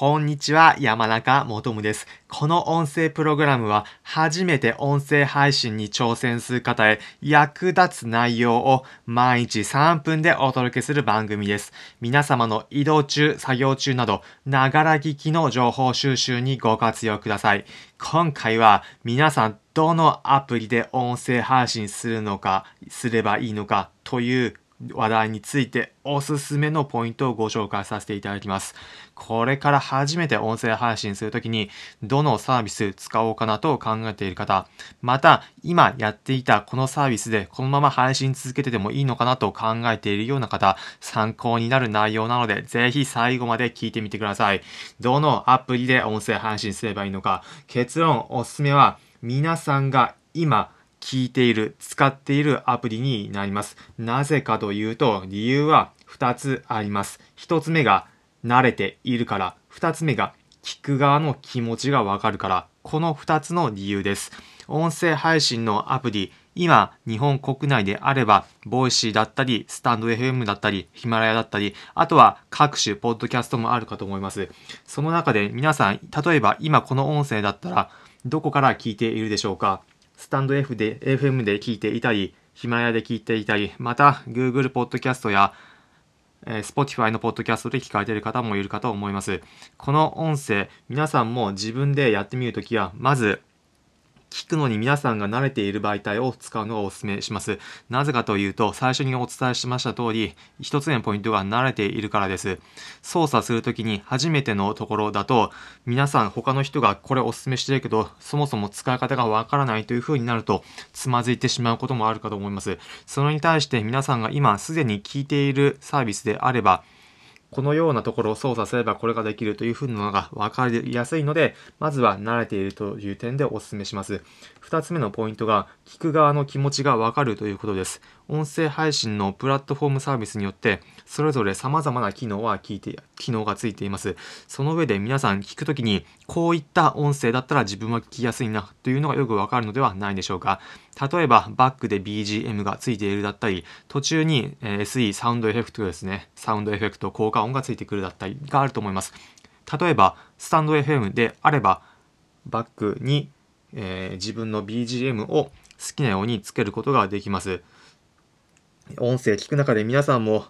こんにちは、山中もとむです。この音声プログラムは、初めて音声配信に挑戦する方へ役立つ内容を毎日3分でお届けする番組です。皆様の移動中、作業中など、ながら聞きの情報収集にご活用ください。今回は、皆さん、どのアプリで音声配信するのか、すればいいのかという話題についておすすめのポイントをご紹介させていただきます。これから初めて音声配信するときにどのサービス使おうかなと考えている方、また今やっていたこのサービスでこのまま配信続けててもいいのかなと考えているような方、参考になる内容なのでぜひ最後まで聞いてみてください。どのアプリで音声配信すればいいのか、結論おすすめは皆さんが今聞いている、使っているアプリになります。なぜかというと、理由は2つあります。1つ目が慣れているから、2つ目が聞く側の気持ちがわかるから、この2つの理由です。音声配信のアプリ、今、日本国内であれば、ボイシーだったり、スタンド FM だったり、ヒマラヤだったり、あとは各種ポッドキャストもあるかと思います。その中で皆さん、例えば今この音声だったら、どこから聞いているでしょうか？スタンド F で、FM で聞いていたり、ヒマラヤで聞いていたり、また Google ポッドキャストや、えー、Spotify のポッドキャストで聞かれている方もいるかと思います。この音声、皆さんも自分でやってみるときは、まず聞くのに皆さんが慣れている媒体を使うのをお勧めします。なぜかというと、最初にお伝えしました通り、一つ目のポイントが慣れているからです。操作するときに初めてのところだと、皆さん他の人がこれお勧めしてるけど、そもそも使い方がわからないという風になると、つまずいてしまうこともあるかと思います。それに対して皆さんが今すでに聞いているサービスであれば、このようなところを操作すればこれができるというふうなのが分かりやすいので、まずは慣れているという点でお勧めします。二つ目のポイントが、聞く側の気持ちが分かるということです。音声配信のプラットフォームサービスによって、それぞれ様々な機能は聞いて、機能がついています。その上で皆さん聞くときに、こういった音声だったら自分は聞きやすいなというのがよくわかるのではないでしょうか。例えば、バックで BGM がついているだったり、途中に SE、サウンドエフェクトですね、サウンドエフェクト、効果音がついてくるだったりがあると思います。例えば、スタンド FM であれば、バックに、えー、自分の BGM を好きなようにつけることができます。音声聞く中で皆さんも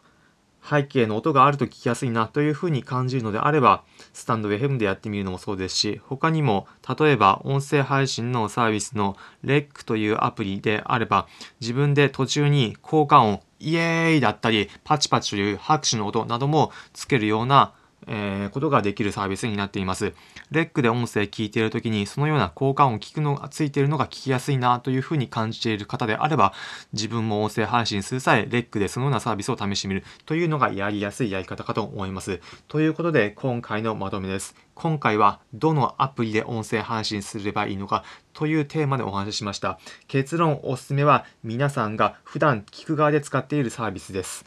背景の音があると聞きやすいなというふうに感じるのであれば、スタンド FM でやってみるのもそうですし、他にも、例えば音声配信のサービスの REC というアプリであれば、自分で途中に効果音、イエーイだったり、パチパチという拍手の音などもつけるようなえー、ことができるサービスになっています。レックで音声聞いているときに、そのような効果音聞くのがついているのが聞きやすいなというふうに感じている方であれば、自分も音声配信する際、レックでそのようなサービスを試してみるというのがやりやすいやり方かと思います。ということで、今回のまとめです。今回は、どのアプリで音声配信すればいいのかというテーマでお話ししました。結論おすすめは、皆さんが普段聞く側で使っているサービスです。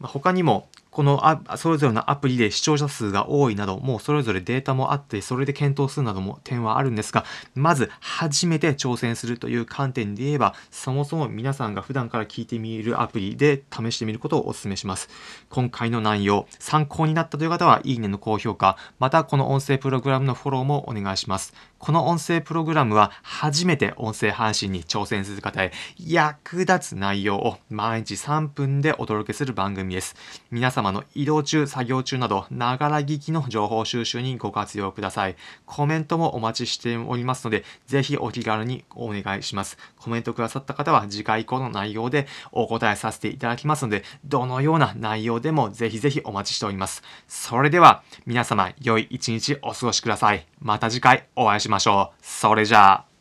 他にもこのあそれぞれのアプリで視聴者数が多いなど、もうそれぞれデータもあって、それで検討するなども点はあるんですが、まず初めて挑戦するという観点で言えば、そもそも皆さんが普段から聞いてみるアプリで試してみることをお勧めします。今回の内容、参考になったという方は、いいねの高評価、またこの音声プログラムのフォローもお願いします。この音声プログラムは初めて音声配信に挑戦する方へ役立つ内容を毎日3分でお届けする番組です。皆様の移動中、作業中など、ながら聞きの情報収集にご活用ください。コメントもお待ちしておりますので、ぜひお気軽にお願いします。コメントくださった方は次回以降の内容でお答えさせていただきますので、どのような内容でもぜひぜひお待ちしております。それでは、皆様、良い一日お過ごしください。また次回お会いしましょう。それじゃあ。